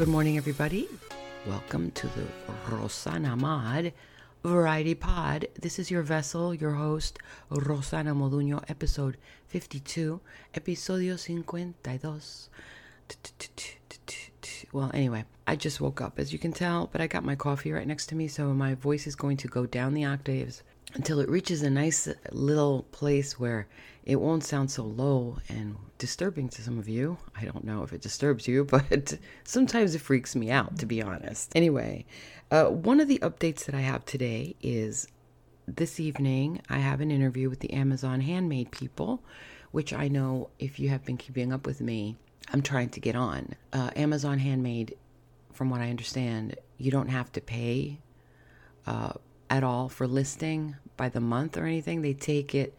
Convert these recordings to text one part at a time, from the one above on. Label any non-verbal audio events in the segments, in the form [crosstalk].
Good morning, everybody. Welcome to the Rosanna Mod Variety Pod. This is your vessel, your host, Rosanna Moduño, episode 52, episodio 52. Well, anyway, I just woke up, as you can tell, but I got my coffee right next to me, so my voice is going to go down the octaves until it reaches a nice little place where it won't sound so low and disturbing to some of you. I don't know if it disturbs you, [laughs] but sometimes it freaks me out, to be honest. Anyway, uh, one of the updates that I have today is this evening I have an interview with the Amazon Handmade people, which I know if you have been keeping up with me, I'm trying to get on. Uh, Amazon Handmade, from what I understand, you don't have to pay. Uh, at all for listing by the month or anything. They take it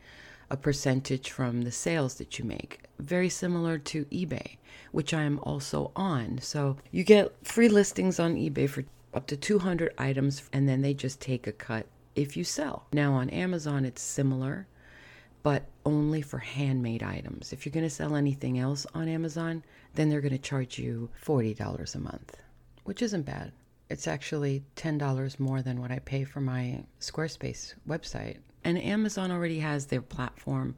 a percentage from the sales that you make. Very similar to eBay, which I am also on. So you get free listings on eBay for up to 200 items, and then they just take a cut if you sell. Now on Amazon, it's similar, but only for handmade items. If you're going to sell anything else on Amazon, then they're going to charge you $40 a month, which isn't bad. It's actually $10 more than what I pay for my Squarespace website. And Amazon already has their platform.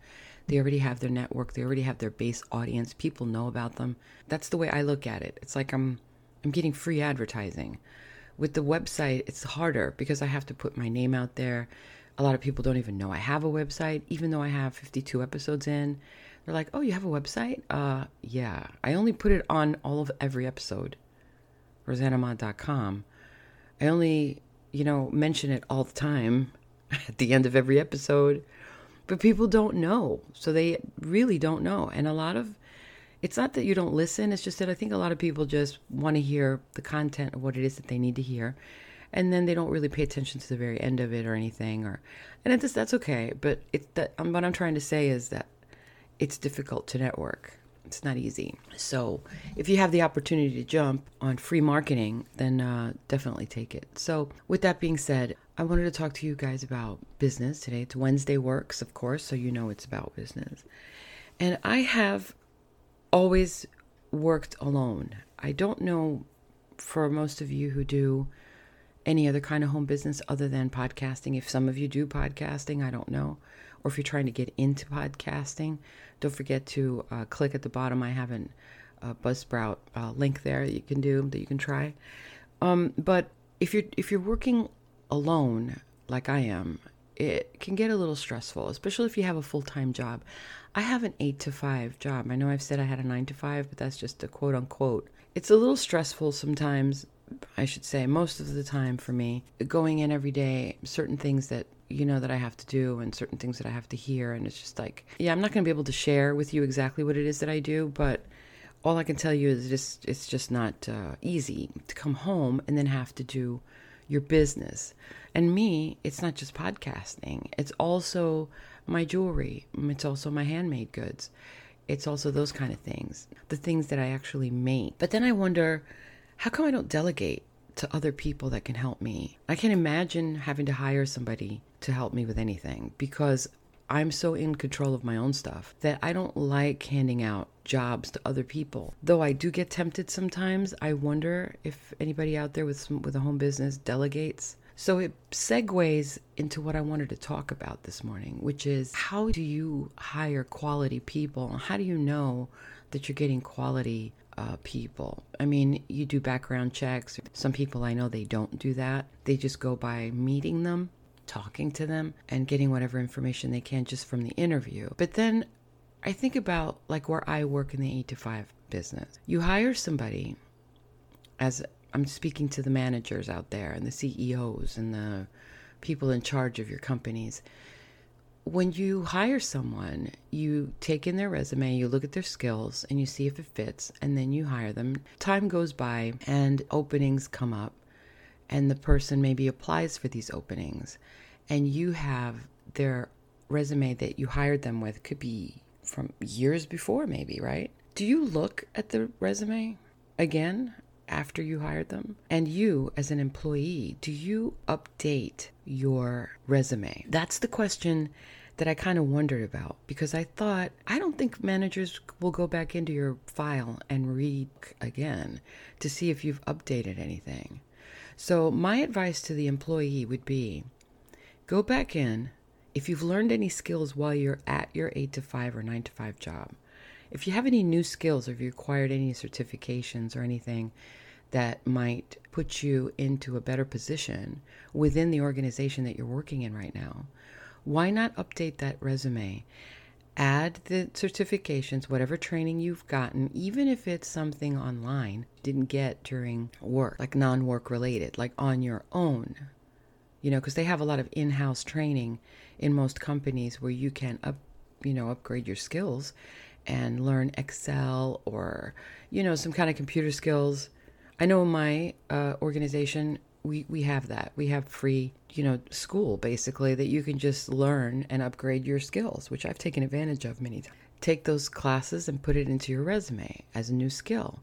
They already have their network. They already have their base audience. People know about them. That's the way I look at it. It's like I'm I'm getting free advertising. With the website, it's harder because I have to put my name out there. A lot of people don't even know I have a website, even though I have 52 episodes in. They're like, "Oh, you have a website?" Uh, yeah. I only put it on all of every episode rosannamod.com. I only, you know, mention it all the time [laughs] at the end of every episode, but people don't know. So they really don't know. And a lot of it's not that you don't listen, it's just that I think a lot of people just want to hear the content of what it is that they need to hear. And then they don't really pay attention to the very end of it or anything or and it's that's okay, but it's that um, what I'm trying to say is that it's difficult to network it's not easy. So, if you have the opportunity to jump on free marketing, then uh, definitely take it. So, with that being said, I wanted to talk to you guys about business today. It's Wednesday Works, of course, so you know it's about business. And I have always worked alone. I don't know for most of you who do any other kind of home business other than podcasting. If some of you do podcasting, I don't know. Or if you're trying to get into podcasting, don't forget to uh, click at the bottom. I have a uh, Buzzsprout uh, link there that you can do that you can try. Um, but if you're if you're working alone like I am, it can get a little stressful, especially if you have a full time job. I have an eight to five job. I know I've said I had a nine to five, but that's just a quote unquote. It's a little stressful sometimes I should say, most of the time for me, going in every day, certain things that you know that I have to do and certain things that I have to hear. And it's just like, yeah, I'm not going to be able to share with you exactly what it is that I do, but all I can tell you is just it's just not uh, easy to come home and then have to do your business. And me, it's not just podcasting. It's also my jewelry. It's also my handmade goods. It's also those kind of things, the things that I actually make. But then I wonder how come I don't delegate to other people that can help me? I can't imagine having to hire somebody to help me with anything because I'm so in control of my own stuff that I don't like handing out jobs to other people. Though I do get tempted sometimes, I wonder if anybody out there with some, with a home business delegates. So it segues into what I wanted to talk about this morning, which is how do you hire quality people? How do you know that you're getting quality uh, people. I mean, you do background checks. Some people I know they don't do that. They just go by meeting them, talking to them, and getting whatever information they can just from the interview. But then I think about like where I work in the 8 to 5 business. You hire somebody as I'm speaking to the managers out there and the CEOs and the people in charge of your companies. When you hire someone, you take in their resume, you look at their skills, and you see if it fits, and then you hire them. Time goes by, and openings come up, and the person maybe applies for these openings, and you have their resume that you hired them with could be from years before, maybe, right? Do you look at the resume again after you hired them? And you, as an employee, do you update your resume? That's the question that I kind of wondered about because I thought, I don't think managers will go back into your file and read again to see if you've updated anything. So, my advice to the employee would be go back in. If you've learned any skills while you're at your 8 to 5 or 9 to 5 job, if you have any new skills, or if you acquired any certifications or anything that might put you into a better position within the organization that you're working in right now, why not update that resume? Add the certifications, whatever training you've gotten, even if it's something online didn't get during work, like non work related, like on your own. You know, because they have a lot of in house training in most companies where you can up, you know, upgrade your skills and learn Excel or, you know, some kind of computer skills. I know in my uh, organization, we, we have that. We have free, you know, school basically that you can just learn and upgrade your skills, which I've taken advantage of many times. Take those classes and put it into your resume as a new skill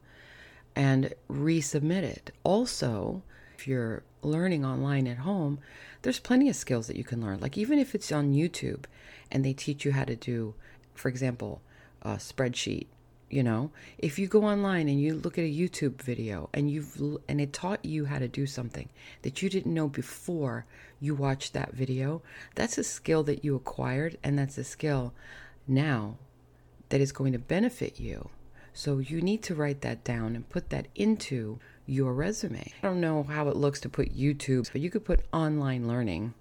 and resubmit it. Also, if you're learning online at home, there's plenty of skills that you can learn. Like even if it's on YouTube and they teach you how to do, for example, a spreadsheet you know? If you go online and you look at a youtube video and you've and it taught you how to do something that you didn't know before you watched that video that's a skill that you acquired and that's a skill now that is going to benefit you. So you need to write that down and put that into your resume. I don't know how it looks to put youtube but you could put online learning.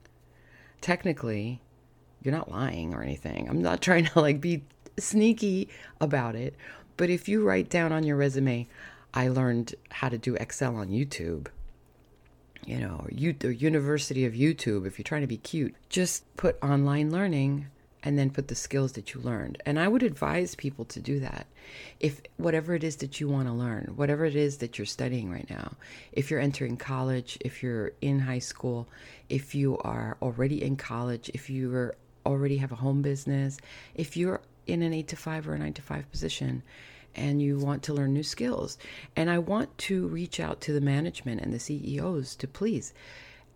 Technically you're not lying or anything. I'm not trying to like be sneaky about it. But if you write down on your resume, I learned how to do Excel on YouTube, you know, or, U- or University of YouTube, if you're trying to be cute, just put online learning and then put the skills that you learned. And I would advise people to do that. If whatever it is that you want to learn, whatever it is that you're studying right now, if you're entering college, if you're in high school, if you are already in college, if you already have a home business, if you're in an 8 to 5 or a 9 to 5 position and you want to learn new skills. And I want to reach out to the management and the CEOs to please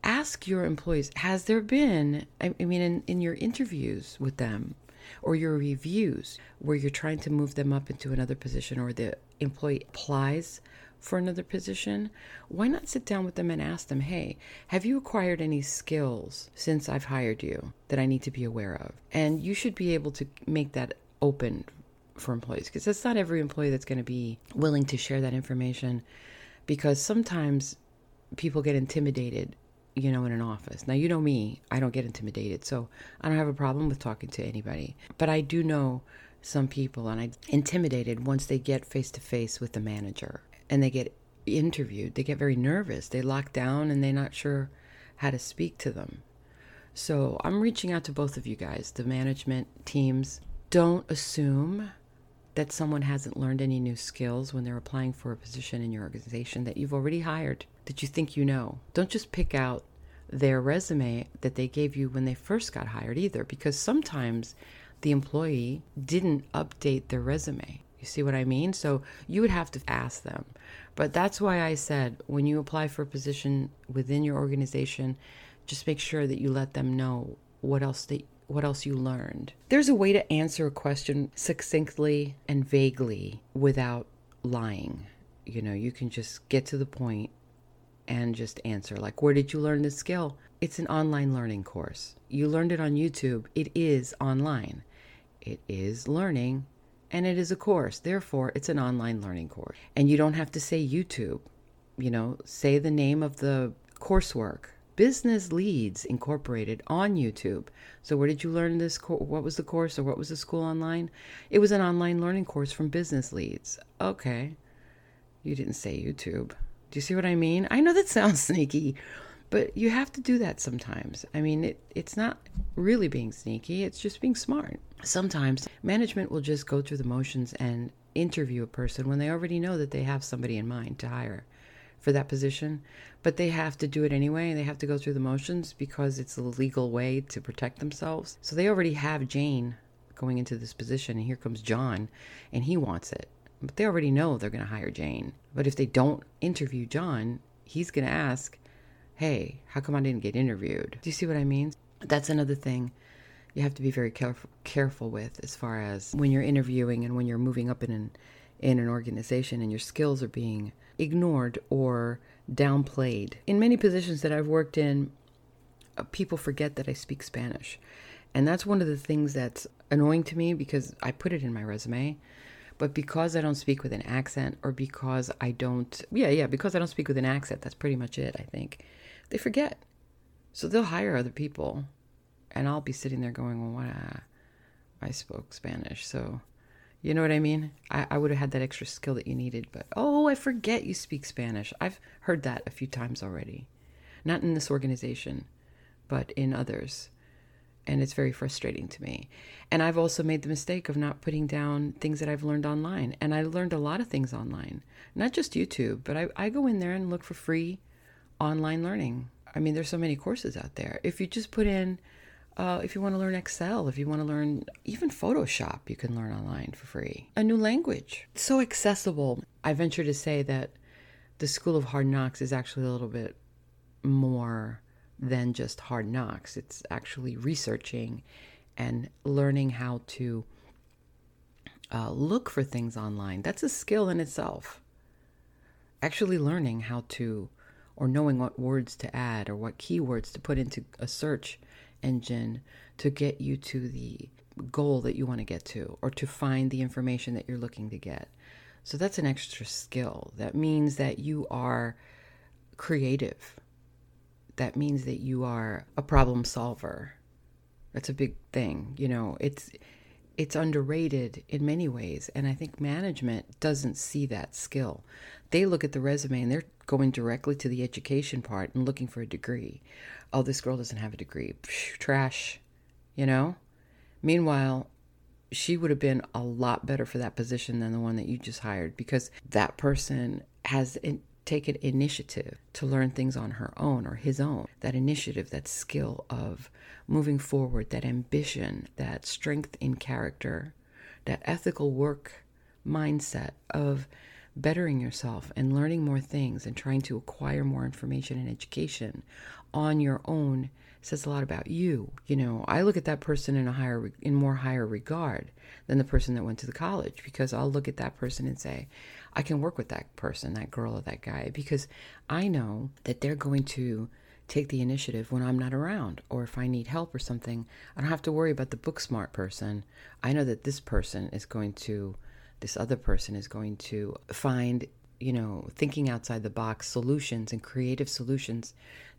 ask your employees has there been, I mean, in, in your interviews with them or your reviews where you're trying to move them up into another position or the employee applies for another position, why not sit down with them and ask them, hey, have you acquired any skills since I've hired you that I need to be aware of? And you should be able to make that open for employees because it's not every employee that's going to be willing to share that information because sometimes people get intimidated you know in an office. Now you know me i don't get intimidated so i don't have a problem with talking to anybody. But i do know some people and i intimidated once they get face to face with the manager and they get interviewed. They get very nervous. They lock down and they're not sure how to speak to them. So i'm reaching out to both of you guys the management teams don't assume that someone hasn't learned any new skills when they're applying for a position in your organization that you've already hired, that you think you know. Don't just pick out their resume that they gave you when they first got hired either, because sometimes the employee didn't update their resume. You see what I mean? So you would have to ask them. But that's why I said when you apply for a position within your organization, just make sure that you let them know what else they what else you learned. There's a way to answer a question succinctly and vaguely without lying. You know, you can just get to the point and just answer like where did you learn this skill? It's an online learning course. You learned it on YouTube. It is online. It is learning and it is a course. Therefore, it's an online learning course. And you don't have to say YouTube. You know, say the name of the coursework Business Leads Incorporated on YouTube. So, where did you learn this? Co- what was the course or what was the school online? It was an online learning course from Business Leads. Okay. You didn't say YouTube. Do you see what I mean? I know that [laughs] sounds sneaky, But you have to do that sometimes. I mean, it, it's not really being sneaky, it's just being smart. Sometimes management will just go through the motions and interview a person when they already know that they have somebody in mind to hire for that position, but they have to do it anyway. They have to go through the motions because it's a legal way to protect themselves. So they already have Jane going into this position, and here comes John, and he wants it. But they already know they're going to hire Jane. But if they don't interview John, he's going to ask, Hey, how come I didn't get interviewed? Do you see what I mean? That's another thing you have to be very careful careful with as far as when you're interviewing and when you're moving up in an in an organization and your skills are being ignored or downplayed. In many positions that I've worked in, uh, people forget that I speak Spanish. And that's one of the things that's annoying to me because I put it in my resume. But because I don't speak with an accent, or because I don't, yeah, yeah, because I don't speak with an accent, that's pretty much it, I think. They forget. So they'll hire other people. And I'll be sitting there going, well, what? I spoke Spanish. So you know what I mean? I, I would have had that extra skill that you needed, but oh, I forget you speak Spanish. I've heard that a few times already. Not in this organization, but in others. And it's very frustrating to me. And I've also made the mistake of not putting down things that I've learned online. And I learned a lot of things online, not just YouTube, but I, I go in there and look for free online learning. I mean, there's so many courses out there. If you just put in uh, if you want to learn Excel, if you want to learn even Photoshop, you can learn online for free. A new language. It's so accessible. I venture to say that the School of Hard Knocks is actually a little bit more than just hard knocks. It's actually researching and learning how to uh, look for things online. That's a skill in itself. Actually, learning how to, or knowing what words to add or what keywords to put into a search engine to get you to the goal that you want to get to or to find the information that you're looking to get. So that's an extra skill. That means that you are creative. That means that you are a problem solver. That's a big thing. You know, it's it's underrated in many ways and I think management doesn't see that skill. They look at the resume and they're going directly to the education part and looking for a degree oh, this girl doesn't have a degree. Trash, you know? Meanwhile, she would have been a lot better for that position than the one that you just hired because that person has in, taken initiative to learn things on her own or his own. That initiative, that skill of moving forward, that ambition, that strength in character, that ethical work mindset of bettering yourself and learning more things and trying to acquire more information and education on your own says a lot about you. You know, I look at that person in a higher in more higher regard than the person that went to the college because I'll look at that person and say, I can work with that person, that girl or that guy because I know that they're going to take the initiative when I'm not around or if I need help or something. I don't have to worry about the book smart person. I know that this person is going to this other person is going to find, you know, thinking outside the box solutions and creative solutions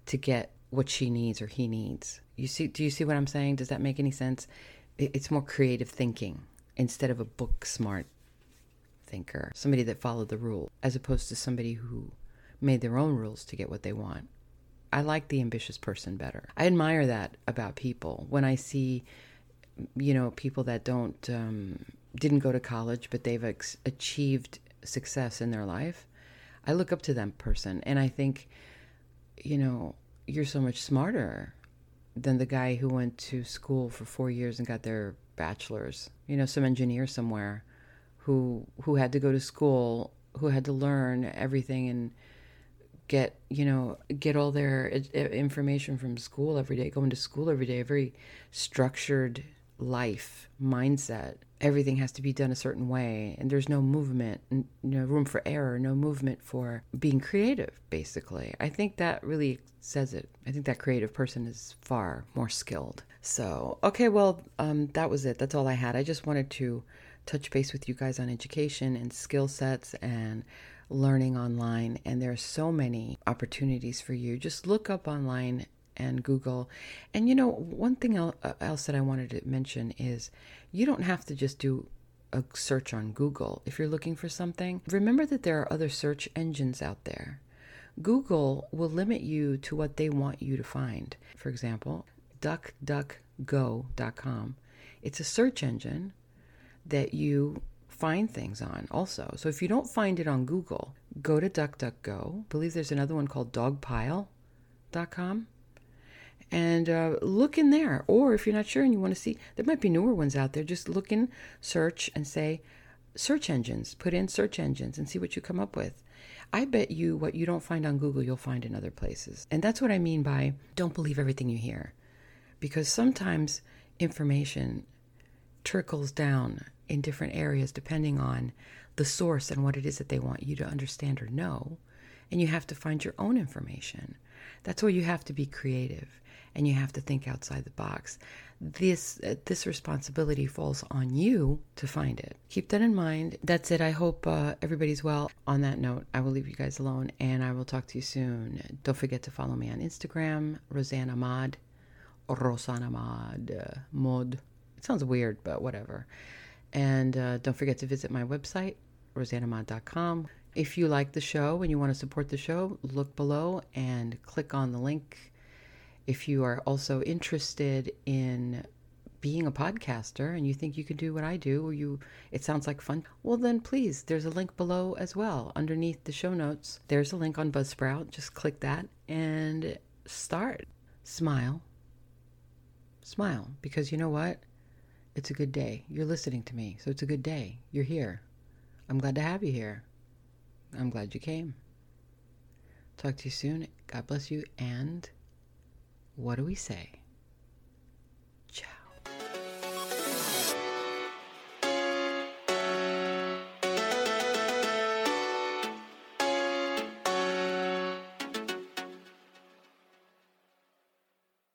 to get what she needs or he needs. You see, do you see what I'm saying? Does that make any sense? It's more creative thinking instead of a book smart thinker, somebody that followed the rule, as opposed to somebody who made their own rules to get what they want. I like the ambitious person better. I admire that about people. When I see, you know, people that don't, um, didn't go to college, but they've ex- achieved success in their life, I look up to that person and I think, you know, you're so much smarter than the guy who went to school for four years and got their bachelor's. You know, some engineer somewhere who who had to go to school, who had to learn everything and get you know get all their information from school every day, going to school every day, a very structured life mindset everything has to be done a certain way and there's no movement no room for error no movement for being creative basically. I think that really says it. I think that creative person is far more skilled. So okay well um, that was it. That's all i had. I just wanted to touch base with you guys on education and skill sets and learning online and there are so many opportunities for you. Just look up online and Google. And you know, one thing uh, else that I wanted to mention is you don't have to just do a search on Google if you're looking for something. Remember that there are other search engines out there. Google will limit you to what they want you to find. For example, duckduckgo.com. It's a search engine that you find things on also. So if you don't find it on Google, go to DuckDuckGo. I believe there's another one called dogpile.com. And uh, look in there. Or if you're not sure and you want to see, there might be newer ones out there. Just look in, search, and say search engines. Put in search engines and see what you come up with. I bet you what you don't find on Google, you'll find in other places. And that's what I mean by don't believe everything you hear. Because sometimes information trickles down in different areas depending on the source and what it is that they want you to understand or know. And you have to find your own information. That's where you have to be creative and you have to think outside the box. This uh, this responsibility falls on you to find it. Keep that in mind. That's it. I hope uh, everybody's well. On that note, I will leave you guys alone and I will talk to you soon. Don't forget to follow me on Instagram, Rosanna Mod, Rosanna Mod, uh, Mod. It sounds weird, but whatever. And uh, don't forget to visit my website, rosannamod.com. If you like the show and you want to support the show, look below and click on the link. If you are also interested in being a podcaster and you think you can do what I do or you it sounds like fun, well then please, there's a link below as well underneath the show notes. There's a link on Buzzsprout. Just click that and start. Smile. Smile because you know what? It's a good day. You're listening to me, so it's a good day. You're here. I'm glad to have you here. I'm glad you came. Talk to you soon. God bless you. And what do we say?